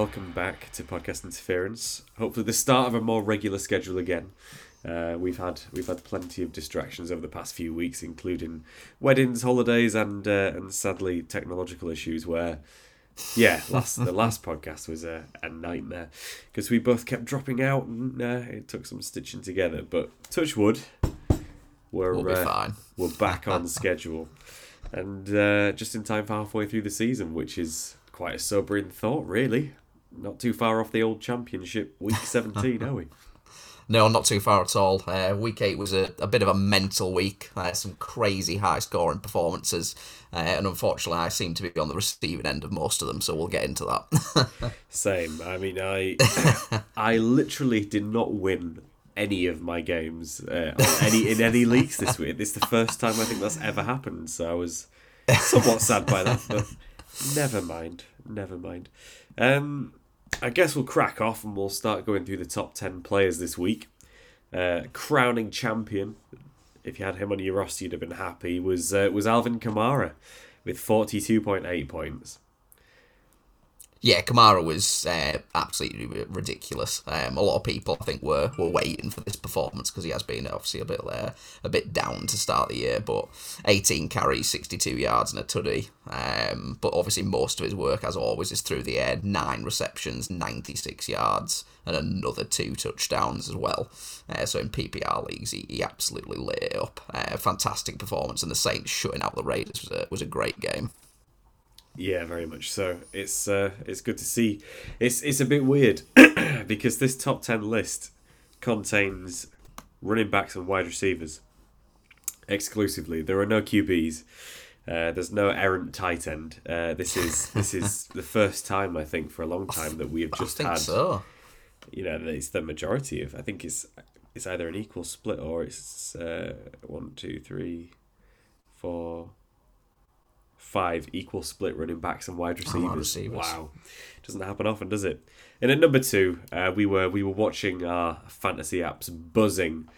welcome back to Podcast Interference. Hopefully, the start of a more regular schedule again. Uh, we've had we've had plenty of distractions over the past few weeks, including weddings, holidays, and uh, and sadly technological issues. Where, yeah, last the last podcast was a, a nightmare because we both kept dropping out, and uh, it took some stitching together. But touch wood, we're We'll be uh, fine. we're back on schedule, and uh, just in time for halfway through the season, which is quite a sobering thought, really. Not too far off the old championship, week seventeen, are we? No, not too far at all. Uh, week eight was a, a bit of a mental week. Uh, some crazy high scoring performances. Uh, and unfortunately, I seem to be on the receiving end of most of them, so we'll get into that. Same. I mean, I I literally did not win any of my games uh, any in any leagues this week. This is the first time I think that's ever happened. So I was somewhat sad by that, but never mind. Never mind. Um, I guess we'll crack off and we'll start going through the top ten players this week. Uh, crowning champion, if you had him on your roster, you'd have been happy. Was uh, was Alvin Kamara with forty two point eight points. Yeah, Kamara was uh, absolutely ridiculous. Um, a lot of people, I think, were, were waiting for this performance because he has been obviously a bit uh, a bit down to start the year. But 18 carries, 62 yards, and a tutty. Um, but obviously, most of his work, as always, is through the air. Nine receptions, 96 yards, and another two touchdowns as well. Uh, so in PPR leagues, he, he absolutely lit it up. Uh, fantastic performance, and the Saints shutting out the Raiders was a, was a great game. Yeah, very much so. It's uh, it's good to see. It's it's a bit weird because this top ten list contains running backs and wide receivers exclusively. There are no QBs. Uh, there's no errant tight end. Uh, this is this is the first time I think for a long time that we have just I think had. so. You know, it's the majority of. I think it's it's either an equal split or it's uh, one, two, three, four, five equal split running backs and wide receivers. receivers. Wow, doesn't happen often, does it? And at number two, uh, we were we were watching our fantasy apps buzzing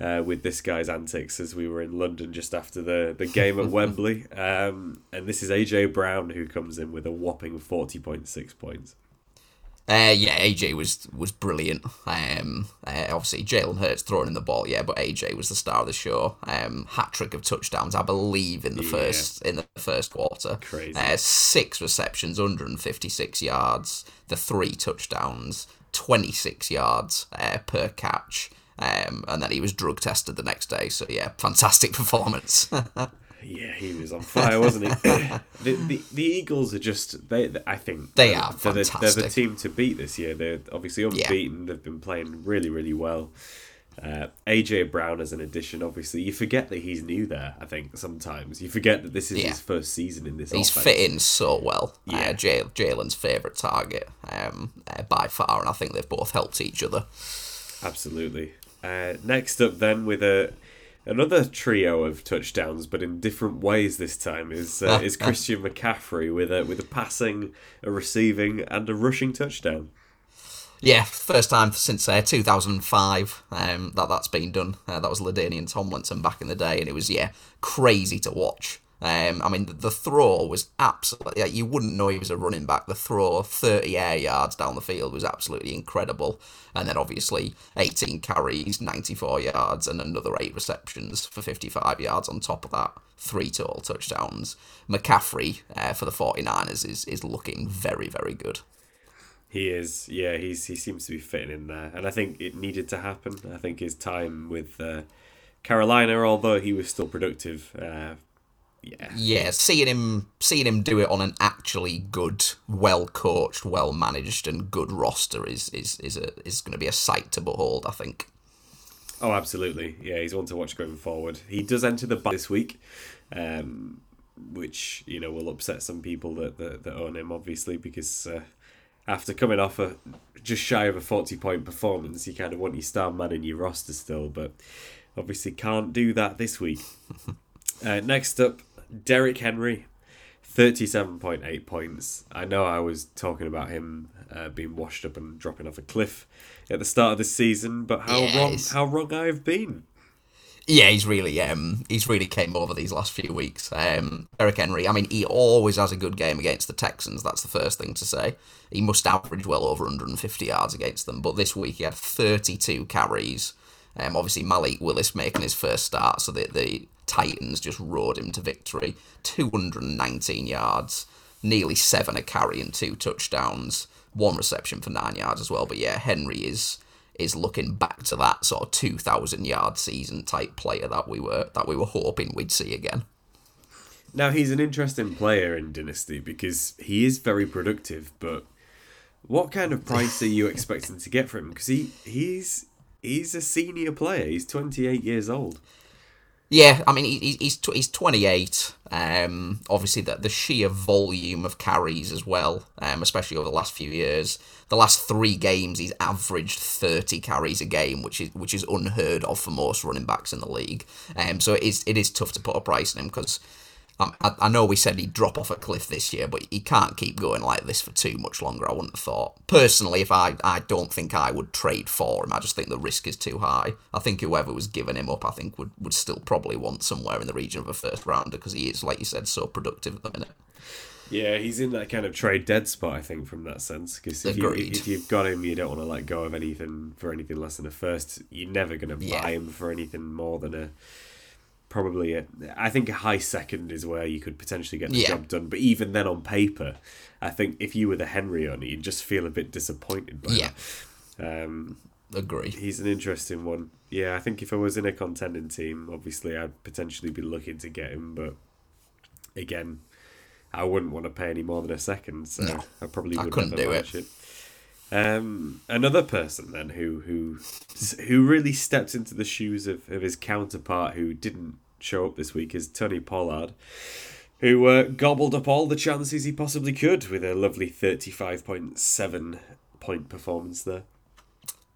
uh, with this guy's antics as we were in London just after the the game at Wembley. Um, and this is AJ Brown who comes in with a whopping forty point six points. Uh, yeah, AJ was was brilliant. Um, uh, obviously Jalen Hurts throwing in the ball, yeah, but AJ was the star of the show. Um, hat trick of touchdowns, I believe, in the Yeah. first in the first quarter. Crazy. Uh, six receptions, 156 yards, the three touchdowns, 26 yards uh, per catch. Um, and then he was drug tested the next day. So yeah, fantastic performance. Yeah, he was on fire, wasn't he? the, the the Eagles are just they. I think They they're- are they're the, they're the team to beat this year. They're obviously unbeaten. They've been playing really really well. Uh, AJ Brown as an addition, obviously, you forget that he's new there. I think sometimes you forget that this is Yeah. his first season in this. He's offense. fit in so well. Yeah. Uh, Jalen's favourite target um, uh, by far, and I think they've both helped each other. Absolutely. Uh, next up, then, with a another trio of touchdowns, but in different ways this time, is uh, is Christian McCaffrey with a with a passing, a receiving, and a rushing touchdown. Yeah, first time since uh, 2005 um, that that's been done. Uh, that was LaDainian Tomlinson back in the day, and it was yeah crazy to watch. Um, I mean, the, the throw was absolutely like, you wouldn't know he was a running back. The throw, 30 air yards down the field, was absolutely incredible. And then obviously 18 carries, 94 yards, and another eight receptions for 55 yards on top of that. Three total touchdowns. McCaffrey uh, for the 49ers is, is looking very, very good. He is, yeah. He's he seems to be fitting in there, and I think it needed to happen. I think his time with uh, Carolina, although he was still productive, uh, yeah, yeah, seeing him seeing him do it on an actually good, well coached, well managed, and good roster is is is a is going to be a sight to behold. I think. Oh, absolutely. Yeah, he's one to watch going forward. He does enter the bye this week, um, which you know will upset some people that that, that own him, obviously, because uh, after coming off a just shy of a forty point performance, you kind of want your star man in your roster still, but obviously can't do that this week. uh, next up, Derrick Henry. 37.8 points. I know I was talking about him uh, being washed up and dropping off a cliff at the start of the season, but how Yeah, wrong how wrong I've been. Yeah, he's really um he's really came over these last few weeks. Um, Derrick Henry, I mean, he always has a good game against the Texans. That's the first thing to say. He must average well over 150 yards against them. But this week he had 32 carries. Um, obviously Malik Willis making his first start, so the the Titans just rode him to victory. 219 yards, nearly seven a carry and two touchdowns, one reception for nine yards as well. But yeah, Henry is is looking back to that sort of 2000 yard season type player that we were that we were hoping we'd see again. Now he's an interesting player in Dynasty because he is very productive, but what kind of price are you expecting to get for him? Because he he's he's a senior player. He's 28 years old. Yeah, I mean he, he's he's 28. Um, obviously the the sheer volume of carries as well, um, especially over the last few years. The last three games he's averaged 30 carries a game, which is which is unheard of for most running backs in the league. Um, so it is it is tough to put a price on him because I, I know we said he'd drop off a cliff this year, but he can't keep going like this for too much longer. I wouldn't have thought. Personally, if I, I don't think I would trade for him. I just think the risk is too high. I think whoever was giving him up, I think would, would still probably want somewhere in the region of a first rounder because he is, like you said, so productive at the minute. Yeah, he's in that kind of trade dead spot, I think, from that sense. Because if, you, if you've got him, you don't want to let go of anything for anything less than a first. You're never going to Yeah. buy him for anything more than a probably a. I think a high second is where you could potentially get the Yeah. job done. But even then, on paper, I think if you were the Henry owner, you'd just feel a bit disappointed by Yeah, that. Um, agree. he's an interesting one. Yeah, I think if I was in a contending team, obviously I'd potentially be looking to get him, but again, I wouldn't want to pay any more than a second, so No, I probably I would couldn't do match it. Um, another person then who who who really stepped into the shoes of, of his counterpart who didn't show up this week is Tony Pollard, who uh, gobbled up all the chances he possibly could with a lovely thirty-five point seven point performance there.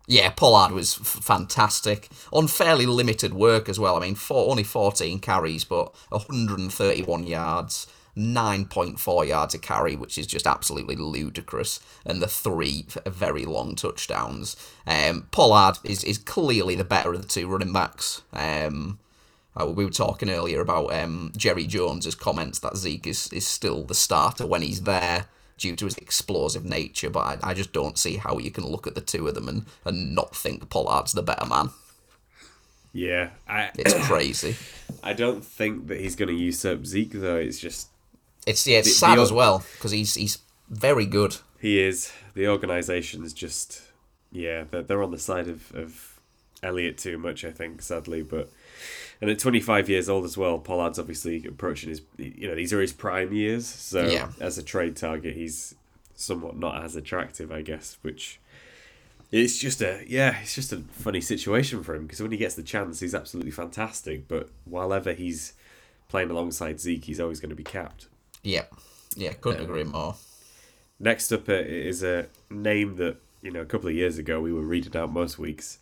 Yeah, Pollard was f- fantastic. On fairly limited work as well. I mean, four, only 14 carries, but 131 yards, 9.4 yards a carry, which is just absolutely ludicrous, and the three very long touchdowns. Um, Pollard is, is clearly the better of the two running backs. Um, uh, we were talking earlier about um, Jerry Jones's comments that Zeke is, is still the starter when he's there due to his explosive nature, but I, I just don't see how you can look at the two of them and, and not think Pollard's the better man. Yeah, I It's crazy. I don't think that he's going to usurp Zeke though. It's just It's yeah, it's The- sad the- as well because he's he's very good. he is the organization's just yeah they're, they're on the side of of Elliott too much I think sadly, but and at 25 years old as well, Pollard's obviously approaching his you know these are his prime years. So Yeah. as a trade target, he's somewhat not as attractive, I guess, which. It's just a yeah, it's just a funny situation for him because when he gets the chance, he's absolutely fantastic. But while ever he's playing alongside Zeke, he's always going to be capped. Yeah, yeah, couldn't agree more. Next up uh, is a name that you know a couple of years ago we were reading out most weeks.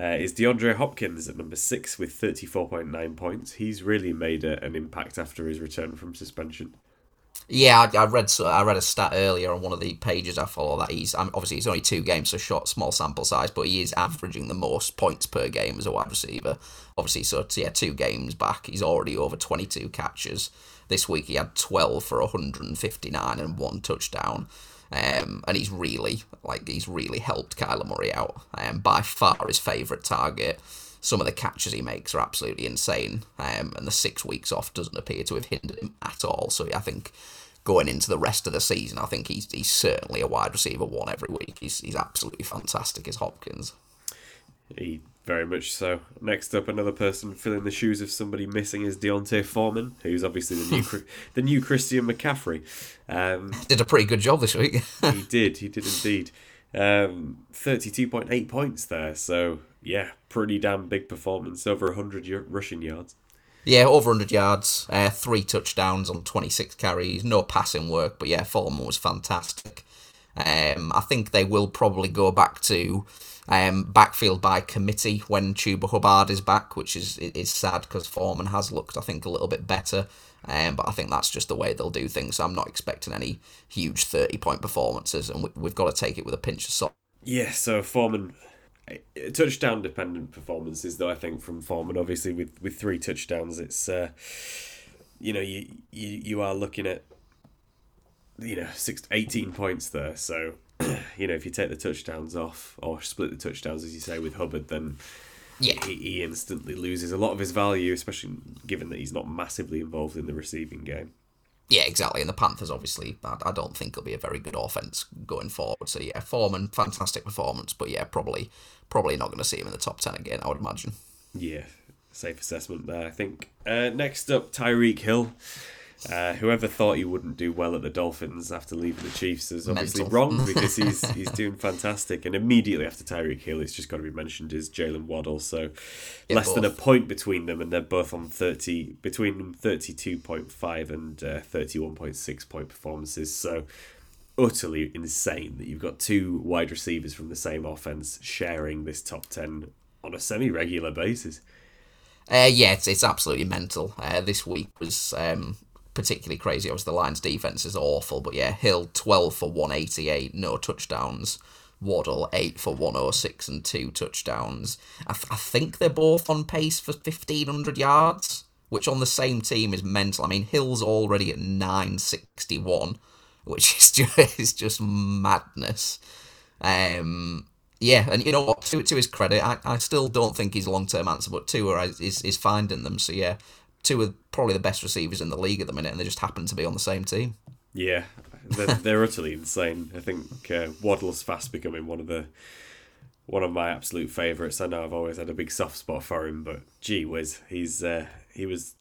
Uh, is DeAndre Hopkins at number six with thirty four point nine points. He's really made a, an impact after his return from suspension. Yeah, I, I read I read a stat earlier on one of the pages I follow that he's um, obviously he's only two games, so short, small sample size, but he is averaging the most points per game as a wide receiver. Obviously, so yeah, two games back, he's already over twenty two catches. This week he had twelve for hundred and fifty nine and one touchdown. Um, and he's really like he's really helped Kyler Murray out. Um, by far his favourite target. Some of the catches he makes are absolutely insane. Um, and the six weeks off doesn't appear to have hindered him at all. So I think going into the rest of the season, I think he's he's certainly a wide receiver one every week. He's he's absolutely fantastic as Hopkins. He very much so. Next up, another person filling the shoes of somebody missing is D'Onta Foreman, who's obviously the new the new Christian McCaffrey. Um, Did a pretty good job this week. he did, he did indeed. Um, thirty-two point eight points there. So yeah, pretty damn big performance. Over hundred y- rushing yards. yeah, over 100 yards, uh, three touchdowns on 26 carries, no passing work, but yeah, Foreman was fantastic. Um, I think they will probably go back to um, backfield by committee when Chuba Hubbard is back, which is is sad because Foreman has looked, I think, a little bit better. Um, but I think that's just the way they'll do things. So I'm not expecting any huge 30 point performances, and we, we've got to take it with a pinch of salt. Yeah, so Foreman touchdown dependent performances though I think from Foreman obviously with with three touchdowns it's uh, you know you, you you are looking at you know six, 18 points there so you know if you take the touchdowns off or split the touchdowns as you say with Hubbard then Yeah. he, he instantly loses a lot of his value especially given that he's not massively involved in the receiving game Yeah, exactly. And the Panthers, obviously, I, I don't think it'll be a very good offense going forward. So yeah, Foreman, fantastic performance, but yeah, probably probably not going to see him in the top ten again. I would imagine. Yeah, safe assessment there, I think. Uh, next up, Tyreek Hill. Uh, whoever thought he wouldn't do well at the Dolphins after leaving the Chiefs is obviously Mental. wrong because he's he's doing fantastic. And immediately after Tyreek Hill, it's just got to be mentioned is Jaylen Waddle. So Yeah, less than a point between them, and they're both on thirty between thirty two point five and uh, thirty one point six point performances. So utterly insane that you've got two wide receivers from the same offense sharing this top ten on a semi regular basis. Uh, yeah, it's, it's absolutely mental. Uh, this week was um, particularly crazy. Obviously, the Lions' defense is awful, but yeah, Hill twelve for one eighty eight, no touchdowns. Waddle eight for one oh six and two touchdowns. I, th- I think they're both on pace for fifteen hundred yards, which on the same team is mental. I mean, Hill's already at nine sixty one, which is just is just madness. Um, yeah, and you know what? To, to his credit, I, I still don't think he's a long term answer, but Tua is is finding them. So yeah, two are probably the best receivers in the league at the minute, and they just happen to be on the same team. Yeah, they're, they're utterly insane. I think uh, Waddle's fast becoming one of the one of my absolute favourites. I know I've always had a big soft spot for him, but gee whiz, he's uh, he was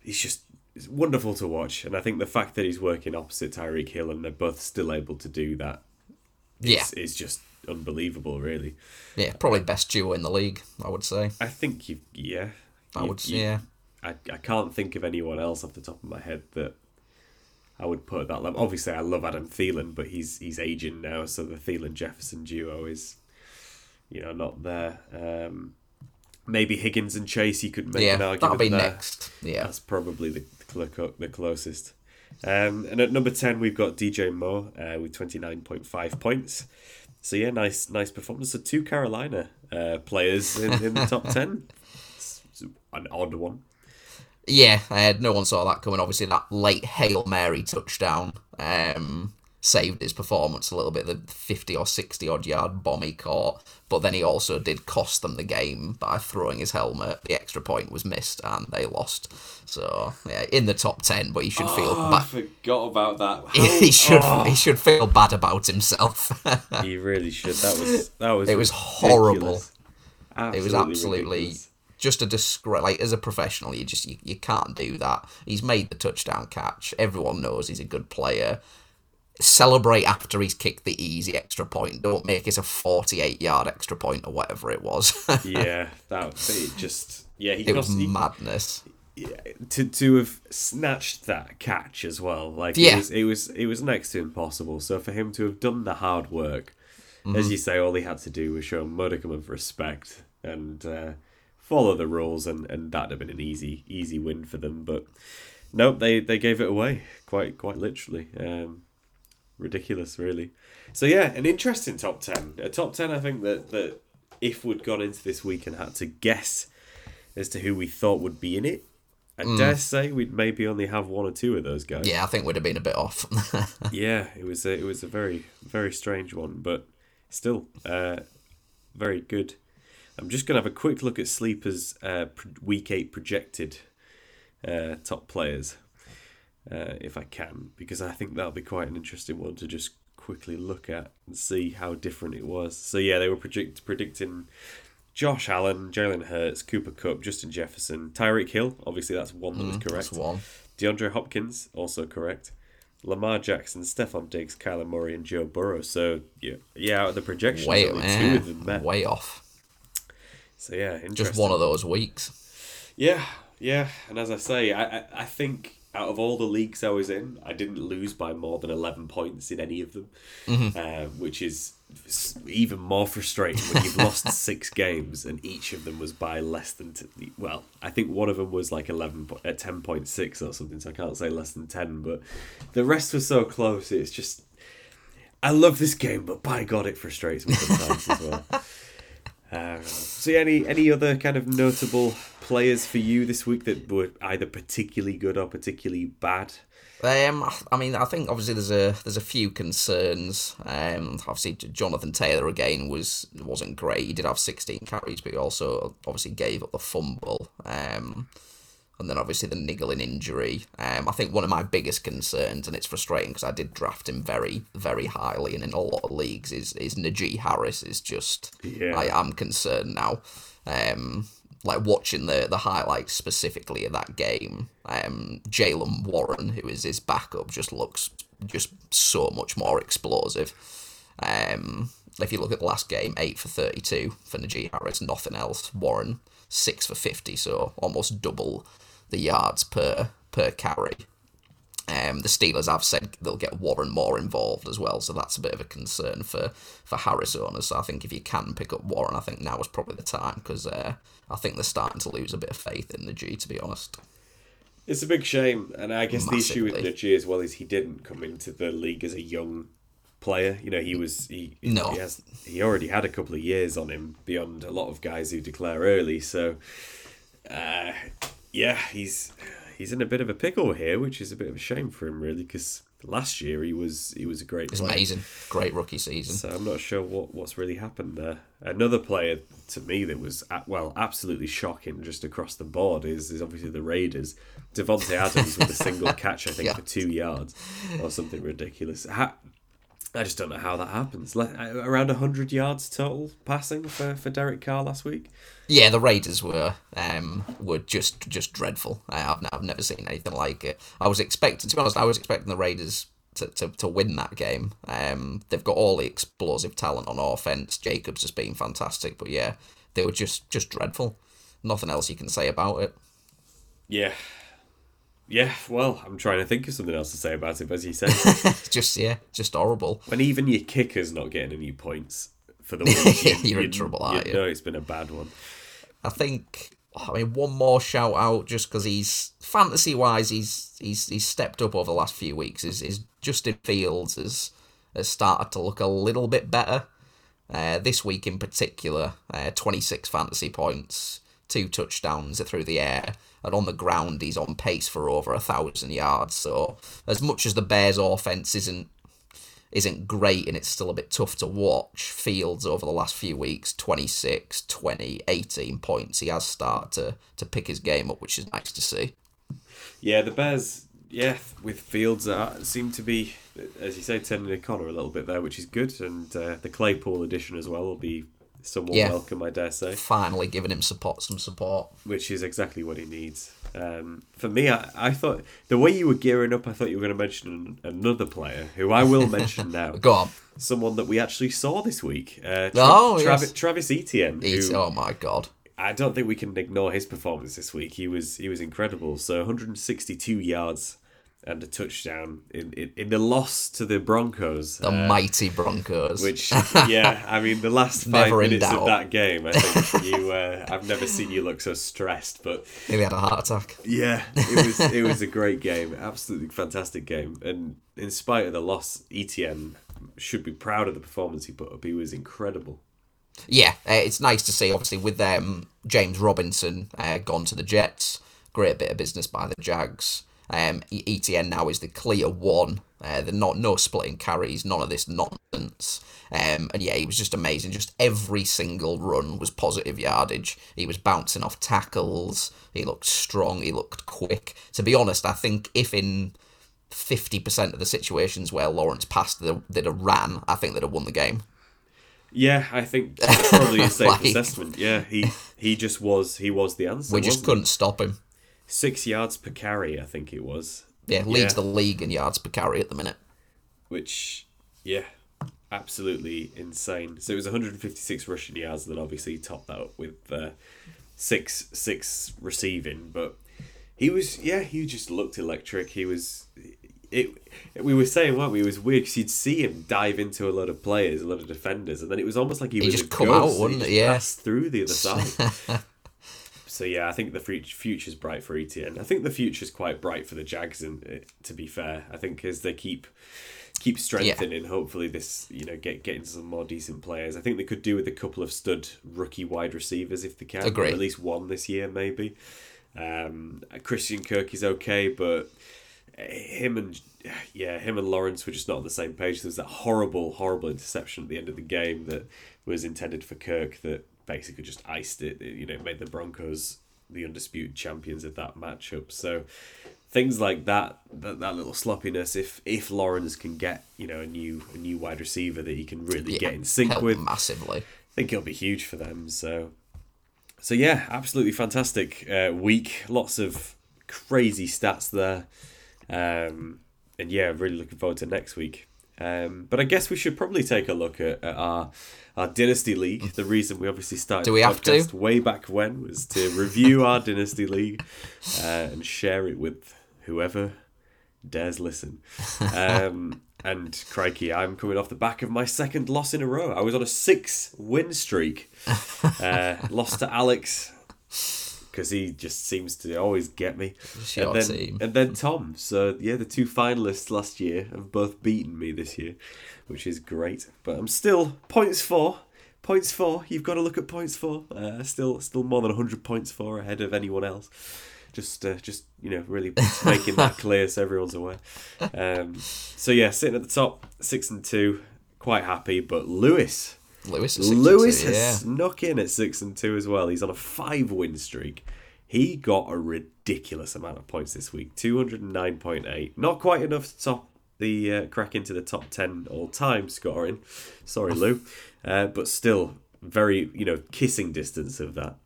he's just it's wonderful to watch. And I think the fact that he's working opposite Tyreek Hill and they're both still able to do that Yeah, is, is just unbelievable, really. yeah, probably best duo in the league, I would say. I think you, yeah, I you- would, you- yeah. I, I can't think of anyone else off the top of my head that I would put that level. Obviously, I love Adam Thielen, but he's he's aging now, so the Thielen Jefferson duo is, you know, not there. Um, maybe Higgins and Chase, you could make Yeah, an that'll argument be there. next. Yeah, That's probably the the closest. Um, and at number ten, we've got DJ Moore uh, with twenty nine point five points. So yeah, nice nice performance. So two Carolina uh, players in, in the top ten. It's it's an odd one. yeah. Uh, no one saw that coming. Obviously, that late hail mary touchdown um, saved his performance a little bit. The fifty or sixty odd yard bomb he caught, but then he also did cost them the game by throwing his helmet. The extra point was missed, and they lost. So yeah, in the top ten, but he should feel I bad. forgot about that. he should he should feel bad about himself. He really should. That was that was. It was ridiculous. horrible. it was absolutely ridiculous. Just a disgrace. Like as a professional, you just you, you can't do that. He's made the touchdown catch. Everyone knows he's a good player. Celebrate after he's kicked the easy extra point. Don't make it a forty-eight yard extra point or whatever it was. Yeah, that it just yeah. He it was he, madness. yeah, to to have snatched that catch as well. Like Yeah. it was it was it was next to impossible. So for him to have done the hard work, Mm-hmm. as you say, all he had to do was show a modicum of respect and uh, follow the rules, and and that'd have been an easy easy win for them. But nope, they they gave it away quite quite literally. Um, ridiculous, really. So yeah, an interesting top ten. A top ten, I think that that if we'd gone into this week and had to guess as to who we thought would be in it, I dare say we'd maybe only have one or two of those guys. Mm. Yeah, I think we'd have been a bit off. Yeah, it was a, it was a very very strange one, but still uh, very good. I'm just gonna have a quick look at sleepers uh, week eight projected uh, top players, uh, if I can, because I think that'll be quite an interesting one to just quickly look at and see how different it was. So yeah, they were predict- predicting Josh Allen, Jalen Hurts, Cooper Kupp, Justin Jefferson, Tyreek Hill. Obviously, that's one that was correct. That's one. DeAndre Hopkins, also correct. Lamar Jackson, Stefon Diggs, Kyler Murray, and Joe Burrow. So yeah, yeah, out of the projections, Way, two of them met. way off. So yeah, interesting. Just one of those weeks. Yeah, yeah, and as I say, I, I I think out of all the leagues I was in, I didn't lose by more than eleven points in any of them, uh, which is even more frustrating when you've lost six games and each of them was by less than t- well, I think one of them was like eleven po- at ten point six or something, so I can't say less than ten, but the rest was so close. It's just I love this game, but by God, it frustrates me sometimes as well. Um, yeah, any any other kind of notable players for you this week that were either particularly good or particularly bad? Um, I mean, I think obviously there's a there's a few concerns. Um, obviously Jonathan Taylor again was wasn't great. He did have 16 carries, but he also obviously gave up the fumble. Um, and then obviously the niggling injury. Um, I think one of my biggest concerns, and it's frustrating because I did draft him very, very highly, and in a lot of leagues, is is Najee Harris is just. Yeah. I am concerned now. Um, like watching the the highlights specifically of that game, um, Jaylen Warren, who is his backup, just looks just so much more explosive. Um, if you look at the last game, eight for thirty-two for Najee Harris, nothing else. Warren six for fifty, so almost double the yards per per carry. Um, the Steelers have said they'll get Warren more involved as well, so that's a bit of a concern for, for Harris owners. So I think if you can pick up Warren, I think now is probably the time because uh, I think they're starting to lose a bit of faith in the G, to be honest. It's a big shame, and I guess the issue with Massively. Najee as well is he didn't come into the league as a young player. You know, he was he No. he, has, he already had a couple of years on him beyond a lot of guys who declare early. So, uh, yeah, he's he's in a bit of a pickle here, which is a bit of a shame for him, really, because last year he was he was a great It's amazing. Great rookie season. So I'm not sure what, what's really happened there. Another player to me that was well absolutely shocking just across the board is is obviously the Raiders. Davante Adams with a single catch, I think, Yeah. for two yards or something ridiculous. How, I just don't know how that happens. Like, uh, around hundred yards total passing for, for Derek Carr last week. Yeah, the Raiders were um, were just just dreadful. I have I've never seen anything like it. I was expecting, to be honest, I was expecting the Raiders to, to, to win that game. Um, they've got all the explosive talent on offense. Jacobs has been fantastic, but yeah, they were just just dreadful. Nothing else you can say about it. Yeah. Yeah, well, I'm trying to think of something else to say about it, but as you said, just yeah, just horrible. when even your kicker's not getting any points for the week, you, You're in trouble, aren't you? know it's been a bad one. I think I mean one more shout out just because he's fantasy wise he's he's he's stepped up over the last few weeks. Is is Justin Fields has has started to look a little bit better. Uh, this week in particular, uh, 26 fantasy points, two touchdowns through the air, and on the ground he's on pace for over a thousand yards. So as much as the Bears' offense isn't isn't great and it's still a bit tough to watch. Fields over the last few weeks 26, 20, 18 points. He has started to, to pick his game up, which is nice to see. Yeah, the Bears, yeah, with Fields uh, seem to be, as you say, turning the corner a little bit there, which is good. And uh, the Claypool addition as well will be somewhat Yeah. welcome, I dare say, Finally giving him support, some support. which is exactly what he needs. Um, for me, I, I thought the way you were gearing up, I thought you were going to mention another player who I will mention now. Go on. Someone that we actually saw this week. Uh, Tra- Oh, Travis, yes. Travis Etienne. He's, who- oh my god. I don't think we can ignore his performance this week. He was he was incredible. So 162 yards and a touchdown in, in, in the loss to the Broncos. The uh, mighty Broncos. which yeah, I mean the last five minutes of that game, I think you uh, I've never seen you look so stressed, but Nearly had a heart attack. yeah, it was it was a great game, absolutely fantastic game, and in spite of the loss, Etienne should be proud of the performance he put up. He was incredible. yeah, uh, it's nice to see. Obviously, with um, James Robinson uh, gone to the Jets, great bit of business by the Jags. Um, Etienne now is the clear one. Uh, they're not no splitting carries, none of this nonsense. Um, and yeah, he was just amazing. Just every single run was positive yardage. He was bouncing off tackles. He looked strong. He looked quick. To be honest, I think if in fifty percent of the situations where Lawrence passed, they'd have- ran. I think they'd have won the game. Yeah, I think that's probably a safe Like- assessment. Yeah, he he just was he was the answer. We just couldn't stop him. He? six yards per carry, I think it was. Yeah, leads Yeah. the league in yards per carry at the minute. which yeah absolutely insane so it was 156 rushing yards and then obviously he topped that up with uh, six six receiving but he was yeah he just looked electric he was it we were saying weren't we it was weird because you'd see him dive into a lot of players a lot of defenders and then it was almost like he, was just come ghost, out, wouldn't he it? just Yeah. passed through the other side so yeah, I think the fut- future's bright for Etienne. I think the future's quite bright for the Jags. And uh, to be fair, I think as they keep keep strengthening. Yeah. Hopefully, this you know get getting some more decent players. I think they could do with a couple of stud rookie wide receivers if they can. Agree. At least one this year, maybe. Um, Christian Kirk is okay, but him and yeah, him and Lawrence were just not on the same page. There's that horrible, horrible interception at the end of the game that was intended for Kirk that basically just iced it. You know, made the Broncos the undisputed champions of that matchup. So things like that, that, that little sloppiness. If if Lawrence can get you know a new a new wide receiver that he can really yeah, get in sync with massively, I think it'll be huge for them. So so yeah, absolutely fantastic uh, week. Lots of crazy stats there. Um, and yeah, really looking forward to next week. Um, but I guess we should probably take a look at, at our our dynasty league. The reason we obviously started Do we have to? way back when was to review our dynasty league uh, and share it with whoever dares listen. Um, and crikey, I'm coming off the back of my second loss in a row. I was on a six win streak. Uh, lost to Alex because he just seems to always get me. and then, team. and then Tom. So yeah, the two finalists last year have both beaten me this year, which is great. But I'm still points for. Points for. You've got to look at points for. Uh, still, still more than hundred points for ahead of anyone else. Just, uh, just you know, really making that clear so everyone's aware. Um, so yeah, sitting at the top, six and two, quite happy. But Lewis Lewis, Lewis has yeah. snuck in at six and two as well. He's on a five win streak. He got a ridiculous amount of points this week, two hundred and nine point eight. Not quite enough to top the uh, crack into the top ten all time scoring. Sorry, Lou, uh, but still very you know kissing distance of that.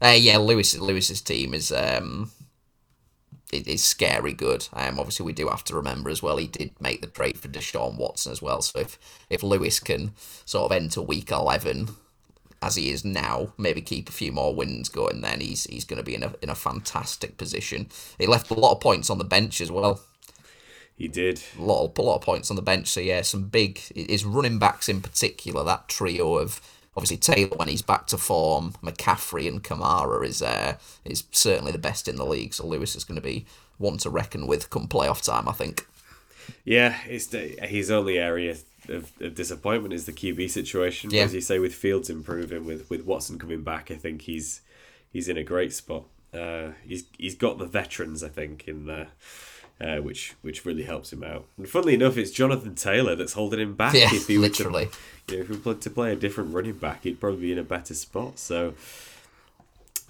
Uh, yeah, Lewis Lewis's team is um, it is scary good. Um, obviously, we do have to remember as well, he did make the trade for Deshaun Watson as well. So if, if Lewis can sort of enter week 11 as he is now, maybe keep a few more wins going, then he's he's going to be in a, in a fantastic position. He left a lot of points on the bench as well. He did. A lot, of, a lot of points on the bench. So, yeah, some big, his running backs in particular, that trio of obviously Taylor when he's back to form, McCaffrey and Kamara is uh, is certainly the best in the league. So Lewis is going to be one to reckon with come playoff time, I think. Yeah, it's the, his only area of, of disappointment is the QB situation. Yeah. As you say, with Fields improving, with with Watson coming back, I think he's he's in a great spot. Uh, he's he's got the veterans, I think, in there uh, which which really helps him out. And funnily enough, it's Jonathan Taylor that's holding him back. Yeah, if he literally. To, you know, if he were to play a different running back, he'd probably be in a better spot. So,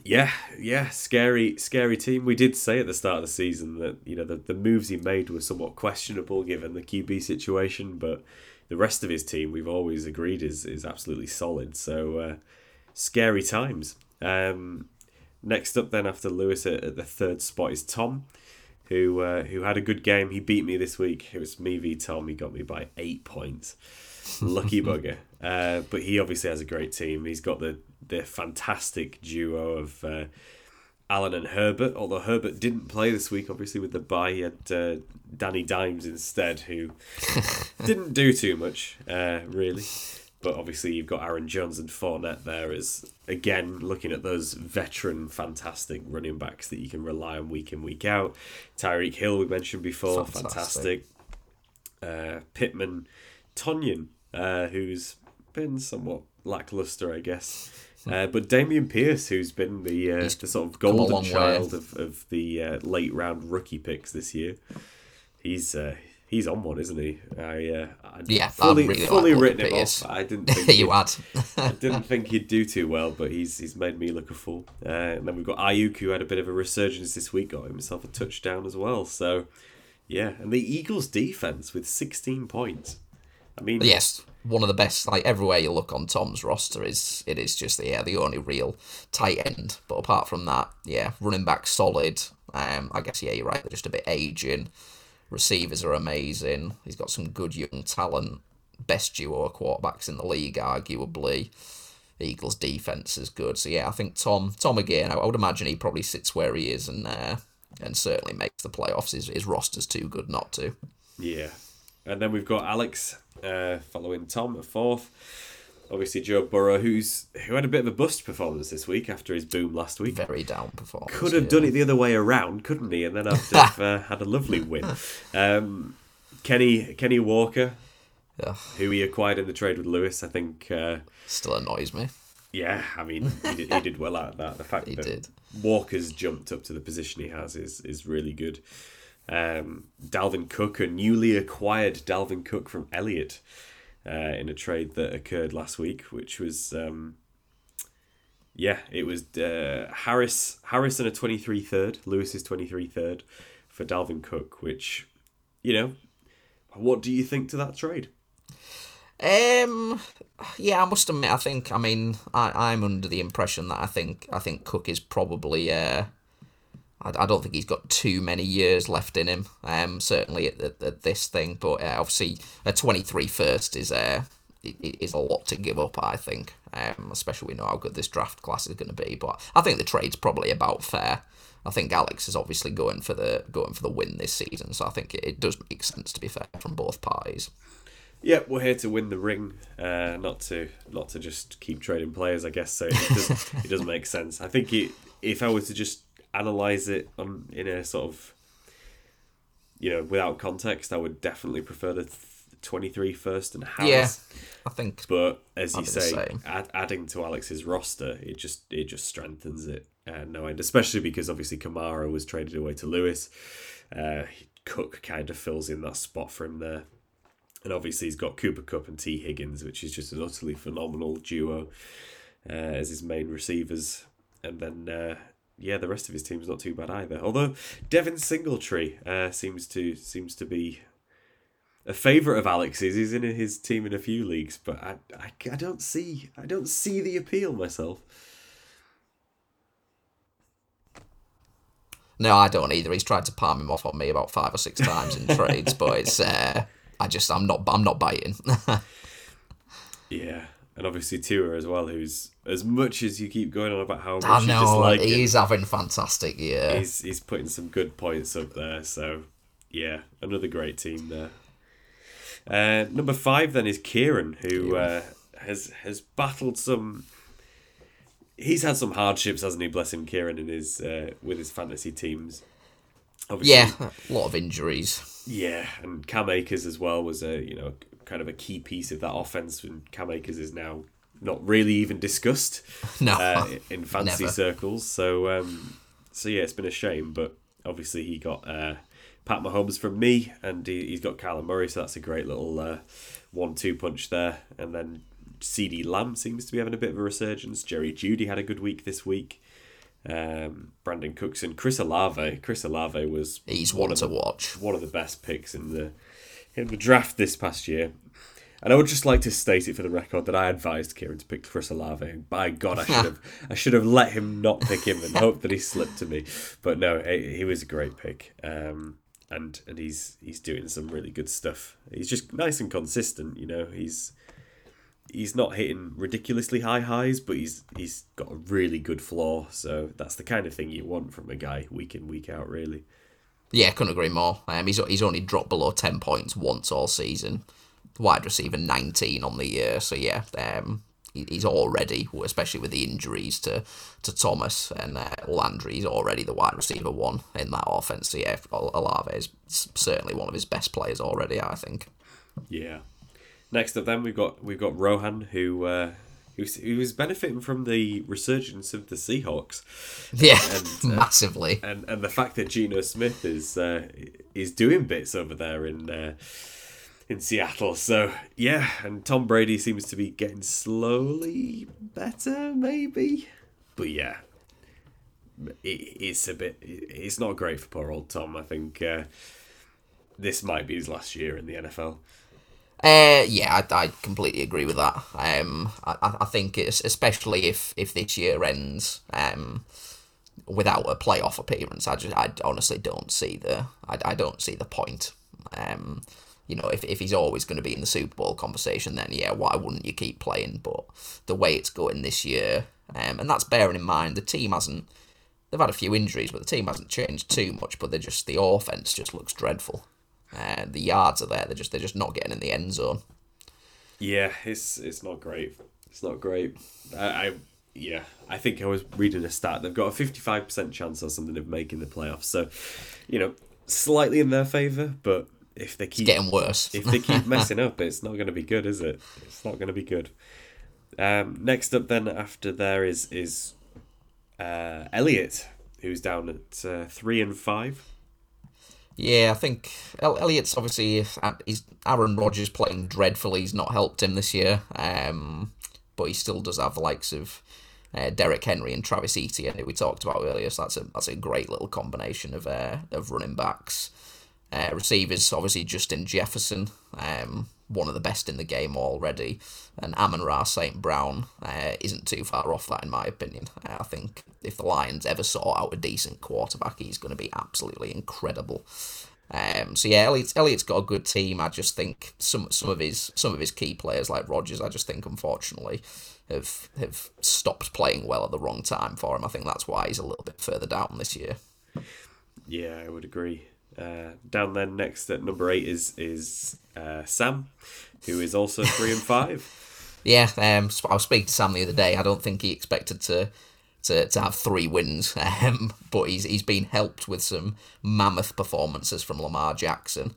yeah, yeah, scary, scary team. We did say at the start of the season that you know the, the moves he made were somewhat questionable given the QB situation, but the rest of his team we've always agreed is is absolutely solid. So, uh, scary times. Um, next up, then after Lewis at, at the third spot is Tom who uh, who had a good game. He beat me this week. It was me v Tom. He got me by eight points. Lucky bugger. Uh, but he obviously has a great team. He's got the the fantastic duo of uh, Allen and Herbert. Although Herbert didn't play this week, obviously with the bye, he had uh, Danny Dimes instead, who didn't do too much uh, really. But obviously, you've got Aaron Jones and Fournette there as, again, looking at those veteran, fantastic running backs that you can rely on week in, week out. Tyreek Hill, we mentioned before, fantastic. fantastic. Uh, Pittman, Tonyan, uh, who's been somewhat lackluster, I guess. Hmm. Uh, but Dameon Pierce, who's been the uh, the sort of golden child of, of the uh, late round rookie picks this year, he's uh, he's on one, isn't he? I, uh, I yeah, fully, really fully written him off. I didn't think you had. I didn't think he'd do too well, but he's he's made me look a fool. Uh, and then we've got Aiyuk, who had a bit of a resurgence this week, got himself a touchdown as well. So, yeah, and the Eagles' defense with 16 points. I mean, yes, one of the best. Like everywhere you look on Tom's roster, is it is just the yeah the only real tight end. But apart from that, yeah, running back solid. Um, I guess yeah, you're right. They're just a bit aging. Receivers are amazing. He's got some good young talent. Best duo quarterbacks in the league, arguably. Eagles' defense is good. So yeah, I think Tom Tom again. I would imagine he probably sits where he is and uh, and certainly makes the playoffs. His, his roster's too good not to. Yeah, and then we've got Alex uh, following Tom at fourth obviously Joe Burrow, who's who had a bit of a bust performance this week after his boom last week. Very down performance. Could have yeah. done it the other way around, couldn't he? And then after uh, had a lovely win. Um, Kenny Kenny Walker, Ugh, who he acquired in the trade with Lewis, I think. Uh, still annoys me. yeah, I mean, he did, he did well out of that. The fact He that did. Walker's jumped up to the position he has is is really good. Um, Dalvin Cook, a newly acquired Dalvin Cook from Elliott, uh, in a trade that occurred last week, which was um, yeah, it was uh, Harris Harris and a 23 third, Lewis's 23 third for Dalvin Cook, which you know, what do you think to that trade? Um, yeah, I must admit, I think, I mean, I, I'm under the impression that I think, I think Cook is probably, uh, I, I don't think he's got too many years left in him. Um, certainly at, at, at this thing, but uh, obviously a 23 first is, uh, is a lot to give up. I think, um, especially we know how good this draft class is going to be. But I think the trade's probably about fair. I think Alex is obviously going for the going for the win this season, so I think it, it does make sense to be fair from both parties. Yep, we're here to win the ring, uh, not to not to just keep trading players. I guess so. It does it does make sense. I think it, if I were to just analyze it on in a sort of you know without context, I would definitely prefer the th- 23 first and Harris. Yeah, I think But as you say, add, adding to Alex's roster, it just it just strengthens it. Uh, no end, especially because obviously Kamara was traded away to Lewis. Uh, Cook kind of fills in that spot for him there, and obviously he's got Cooper Kupp and Tee Higgins, which is just an utterly phenomenal duo uh, as his main receivers. And then uh, yeah, the rest of his team's not too bad either. Although Devin Singletary uh, seems to seems to be a favourite of Alex's. He's in his team in a few leagues, but I, I, I don't see I don't see the appeal myself. No, I don't either. He's tried to palm him off on me about five or six times in trades, but it's uh, I just I'm not I'm not biting. Yeah, and obviously Tua as well, who's as much as you keep going on about how much I you know him, he's having fantastic year. he's he's putting some good points up there. So yeah, another great team there. Uh, number five then is Kieran, who uh, has has battled some. He's had some hardships, hasn't he? Bless him, Kieran, in his uh, with his fantasy teams. Obviously, Yeah, a lot of injuries. yeah, and Cam Akers as well was a you know kind of a key piece of that offense, and Cam Akers is now not really even discussed No, uh, in fancy Never. circles. So um, so yeah, it's been a shame, but obviously he got uh, Pat Mahomes from me, and he, he's got Kyler Murray, so that's a great little uh, one-two punch there. And then CeeDee Lamb seems to be having a bit of a resurgence. Jerry Jeudy had a good week this week. Um, Brandon and Chris Olave. Chris Olave was he's one one to the watch. one of the best picks in the in the draft this past year. And I would just like to state it for the record that I advised Kieran to pick Chris Olave. By God, I should have I should have let him not pick him and hope that he slipped to me. But no, he was a great pick. Um, and and he's he's doing some really good stuff. He's just nice and consistent. You know, he's he's not hitting ridiculously high highs, but he's he's got a really good floor. So that's the kind of thing you want from a guy week in week out. Really. Yeah, couldn't agree more. Um, he's he's only dropped below ten points once all season. Wide receiver nineteen on the year. So yeah, um, he, he's already, especially with the injuries to to Thomas and uh, Landry, he's already the wide receiver one in that offense. So yeah, Olave is certainly one of his best players already. I think. Yeah. Next up, then we've got we've got Rohan, who uh, who's who was benefiting from the resurgence of the Seahawks, Yeah, And, uh, massively. and and the fact that Geno Smith is uh, is doing bits over there in uh, in Seattle. So yeah, and Tom Brady seems to be getting slowly better, maybe. But yeah, it, it's a bit. It's not great for poor old Tom. I think uh, this might be his last year in the NFL. Uh, yeah, I, I completely agree with that. Um, I, I think it's especially if if this year ends um without a playoff appearance. I just I honestly don't see the I, I don't see the point. Um, you know, if if he's always going to be in the Super Bowl conversation, then yeah, why wouldn't you keep playing? But the way it's going this year, um, and that's bearing in mind the team hasn't. They've had a few injuries, but the team hasn't changed too much. But they just the offense just looks dreadful. Uh, the yards are there. They're just they're just not getting in the end zone. Yeah, it's it's not great. It's not great. I, I yeah, I think I was reading a stat. They've got a fifty five percent chance or something of making the playoffs. So, you know, slightly in their favour, but if they keep getting worse. if they keep messing up, it's not going to be good, is it? It's not going to be good. Um, next up, then after there is is uh, Elliot, who's down at uh, three and five. Yeah, I think El- Elliott's obviously he's Aaron Rodgers playing dreadfully. He's not helped him this year, um, but he still does have the likes of uh, Derrick Henry and Travis Etienne, who we talked about earlier. So that's a that's a great little combination of uh, of running backs. Uh, receivers, obviously Justin Jefferson, um, one of the best in the game already, and Amon Ra St. Brown uh, isn't too far off that in my opinion. Uh, I think if the Lions ever sort out a decent quarterback, he's going to be absolutely incredible. Um, so yeah, Elliott, Elliott's got a good team. I just think some some of his some of his key players like Rodgers, I just think unfortunately have have stopped playing well at the wrong time for him. I think that's why he's a little bit further down this year. Yeah, I would agree. Uh, down there next at number eight is is uh, Sam, who is also three and five. yeah, um, I was speaking to Sam the other day. I don't think he expected to to, to have three wins, um, but he's he's been helped with some mammoth performances from Lamar Jackson.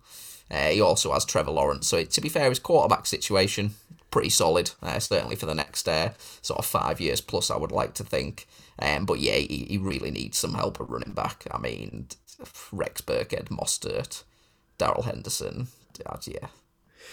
Uh, he also has Trevor Lawrence. So to be fair, his quarterback situation pretty solid, uh, certainly for the next uh, sort of five years plus. I would like to think. Um, but yeah, he, he really needs some help at running back. I mean, Rex Burkhead, Mostert, Darrell Henderson. Yeah,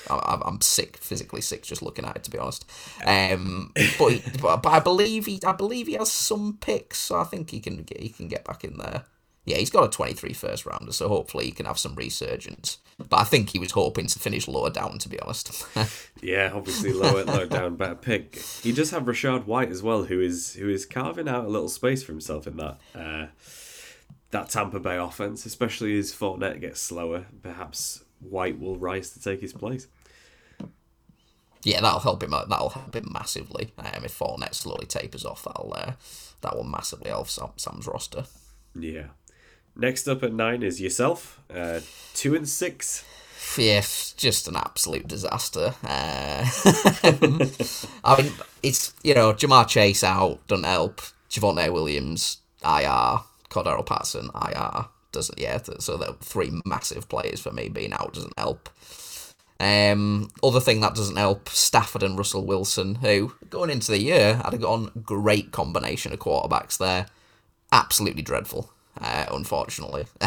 I'm, I'm sick, physically sick, just looking at it. To be honest, um, but, but I believe he I believe he has some picks, so I think he can get he can get back in there. Yeah, he's got a 23 first rounder, so hopefully he can have some resurgence. But I think he was hoping to finish lower down, to be honest. yeah, obviously lower lower down, better pick. He does have Rachaad White as well, who is who is carving out a little space for himself in that. Uh, that Tampa Bay offense, especially as Fournette gets slower. Perhaps White will rise to take his place. Yeah, that'll help him. That'll help him massively. Um, if Fournette slowly tapers off, that'll uh, that will massively help Sam's roster. Yeah. Next up at nine is yourself, uh, two and six. Yeah, just an absolute disaster. Uh, I mean, it's you know Ja'Marr Chase out do not help. Javonte Williams IR Cordarrelle Patterson, IR doesn't yeah. So the three massive players for me being out doesn't help. Um, other thing that doesn't help, Stafford and Russell Wilson, who going into the year had a gone great combination of quarterbacks there. Absolutely dreadful, uh, unfortunately.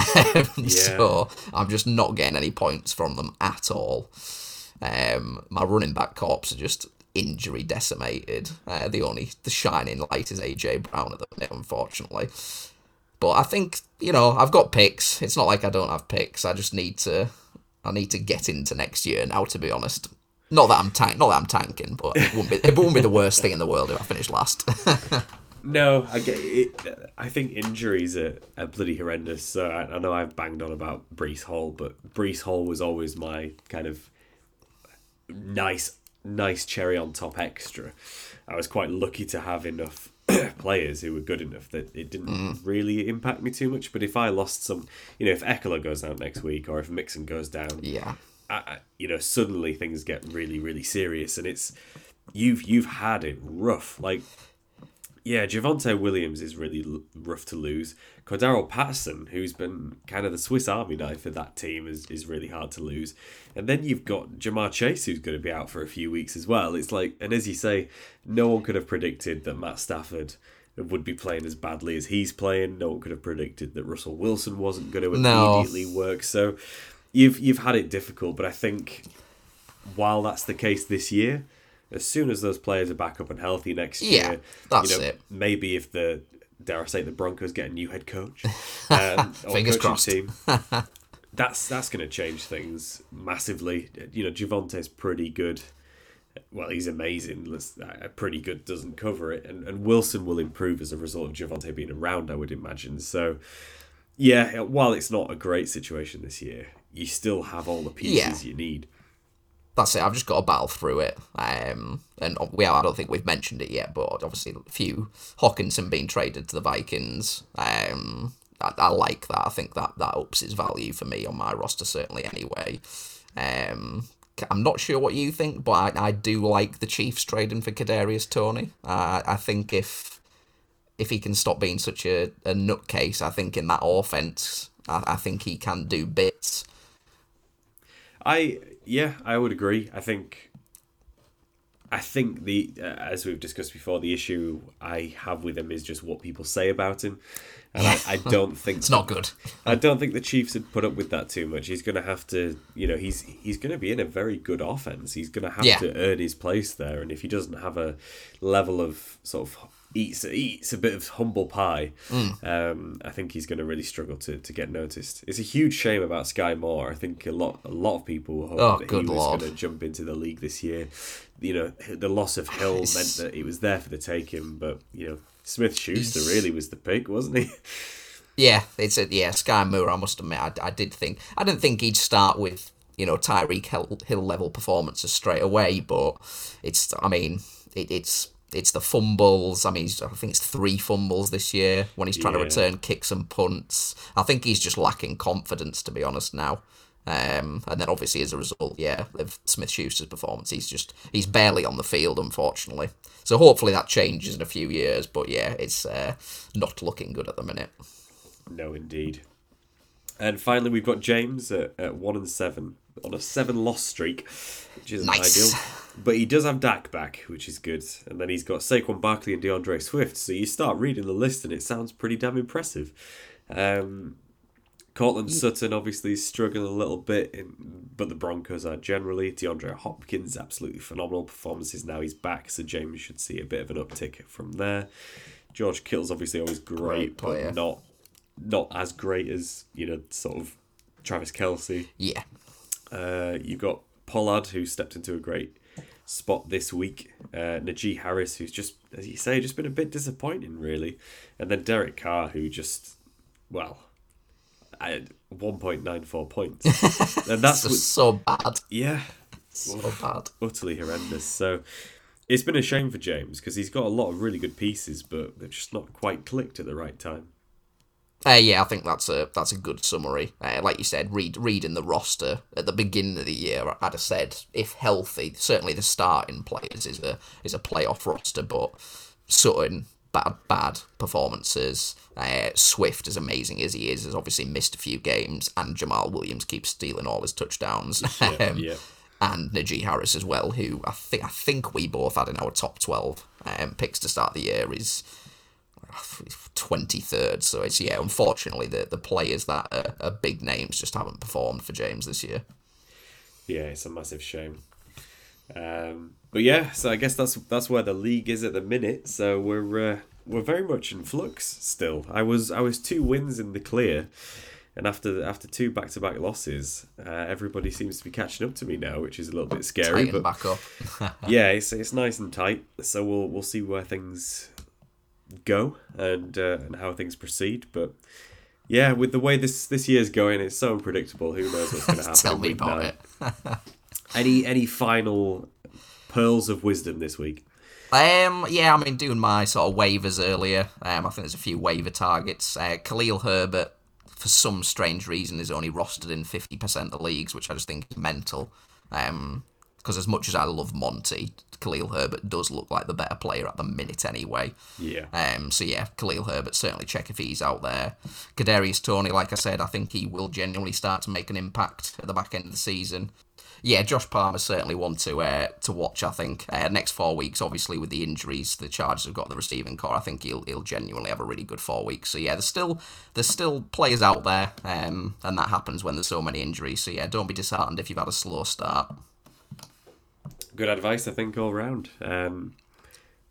yeah. So I'm just not getting any points from them at all. Um, my running back corps are just injury decimated. Uh, the only the shining light is AJ Brown at the minute, unfortunately. But I think you know I've got picks. It's not like I don't have picks. I just need to I need to get into next year now. To be honest, not that I'm tank, not that I'm tanking, but it wouldn't be it wouldn't be the worst thing in the world if I finished last. no, I get it. I think injuries are, are bloody horrendous. So I, I know I've banged on about Breece Hall, but Breece Hall was always my kind of nice, nice cherry on top extra. I was quite lucky to have enough players who were good enough that it didn't mm. really impact me too much. But if I lost some, you know, if Ekeler goes out next week or if Mixon goes down, yeah, I, you know, suddenly things get really, really serious, and it's you've you've had it rough. Like yeah, Javonte Williams is really l- rough to lose. Cordarrelle Patterson, who's been kind of the Swiss Army knife for that team, is, is really hard to lose. And then you've got Ja'Marr Chase, who's going to be out for a few weeks as well. It's like, and as you say, no one could have predicted that Matt Stafford would be playing as badly as he's playing. No one could have predicted that Russell Wilson wasn't going to immediately no. work. So you've you've had it difficult, but I think while that's the case this year, as soon as those players are back up and healthy next yeah, year, that's you know, it. Maybe if the dare I say the Broncos get a new head coach, um, fingers crossed. Team, that's that's going to change things massively. You know, Javonte's pretty good. Well, he's amazing. Uh, pretty good doesn't cover it, and, and Wilson will improve as a result of Javonte being around. I would imagine. So, yeah, while it's not a great situation this year, you still have all the pieces yeah. you need that's it. I've just got to battle through it. Um, and we I don't think we've mentioned it yet, but obviously a few Hockenson being traded to the Vikings. Um, I, I, like that. I think that that ups its value for me on my roster certainly. Anyway, um, I'm not sure what you think, but I, I do like the Chiefs trading for Kadarius Toney. Uh, I think if if he can stop being such a, a nutcase, I think in that offense, I, I think he can do bits. I yeah, I would agree. I think I think the uh, as we've discussed before, the issue I have with him is just what people say about him, and I, I don't think it's not good. I don't think the Chiefs would put up with that too much. He's going to have to, you know, he's he's going to be in a very good offense. He's going to have Yeah. to earn his place there, and if he doesn't have a level of sort of eats eats a bit of humble pie, Mm. um, I think he's going to really struggle to, to get noticed. It's a huge shame about Skyy Moore. I think a lot a lot of people were hoping Oh, that he was going to jump into the league this year. You know, the loss of Hill meant that it was there for the taking, but you know. Smith Schuster really was the pick, wasn't he? Yeah, it's a yeah. Skyy Moore, I must admit, I, I did think I didn't think he'd start with you know Tyreek Hill, Hill level performances straight away, but it's I mean it, it's it's the fumbles. I mean, he's, I think it's three fumbles this year when he's trying to return kicks and punts. I think he's just lacking confidence, to be honest. Now, um, and then obviously as a result, yeah, of Smith Schuster's performance, he's just he's barely on the field, unfortunately. So hopefully that changes in a few years. But yeah, it's uh, not looking good at the minute. No, indeed. And finally, we've got James at, at one and seven on a seven loss streak, which isn't Nice. ideal. But he does have Dak back, which is good. And then he's got Saquon Barkley and D'Andre Swift. So you start reading the list, and it sounds pretty damn impressive. Um, Courtland Sutton obviously is struggling a little bit, in, but the Broncos are generally. DeAndre Hopkins, absolutely phenomenal performances. Now he's back, so James should see a bit of an uptick from there. George Kittle's obviously always great, Great but not not as great as you know, sort of Travis Kelce. Yeah. Uh, you've got Pollard, who stepped into a great spot this week. Uh, Najee Harris, who's just, as you say, just been a bit disappointing, really. And then Derek Carr, who just, well, I, 1.94 points. and that's, what, so bad. yeah, So bad. utterly horrendous. So it's been a shame for James because he's got a lot of really good pieces, but they've just not quite clicked at the right time. Uh, yeah, I think that's a that's a good summary. Uh, like you said, read reading the roster at the beginning of the year, I'd have said if healthy, certainly the starting players is a is a playoff roster, but Sutton bad bad performances. Uh, Swift, as amazing as he is, has obviously missed a few games, and Jamaal Williams keeps stealing all his touchdowns. Yeah, Um, yeah. and Najee Harris as well, who I think I think we both had in our top twelve um, picks to start the year is twenty third. So it's yeah, unfortunately the the players that are, are big names just haven't performed for James this year. Yeah, it's a massive shame. Um, but yeah, so I guess that's that's where the league is at the minute. So we're uh, we're very much in flux still. I was I was two wins in the clear, and after after two back to back losses, uh, everybody seems to be catching up to me now, which is a little bit scary. Tighten But back up. yeah, it's it's nice and tight. So we'll we'll see where things go and uh, and how things proceed. But yeah, with the way this this year's going, it's so unpredictable. Who knows what's going to happen? Tell me about nine. it. Any any final pearls of wisdom this week? Um, yeah, I mean, doing my sort of waivers earlier. Um, I think there's a few waiver targets. Uh, Khalil Herbert, for some strange reason, is only rostered in 50% of leagues, which I just think is mental. Um, because as much as I love Monty, Khalil Herbert does look like the better player at the minute anyway. Yeah. Um, so yeah, Khalil Herbert certainly check if he's out there. Kadarius Toney, like I said, I think he will genuinely start to make an impact at the back end of the season. Yeah, Josh Palmer's certainly one to uh, to watch. I think uh, next four weeks, obviously with the injuries the Chargers have got the receiving corps, I think he'll he'll genuinely have a really good four weeks. So yeah, there's still there's still players out there, um, and that happens when there's so many injuries. So yeah, don't be disheartened if you've had a slow start. Good advice, I think, all round. Um,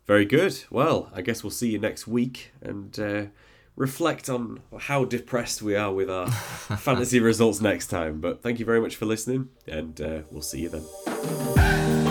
very good. Well, I guess we'll see you next week and uh, reflect on how depressed we are with our fantasy results next time. But thank you very much for listening, and uh, we'll see you then.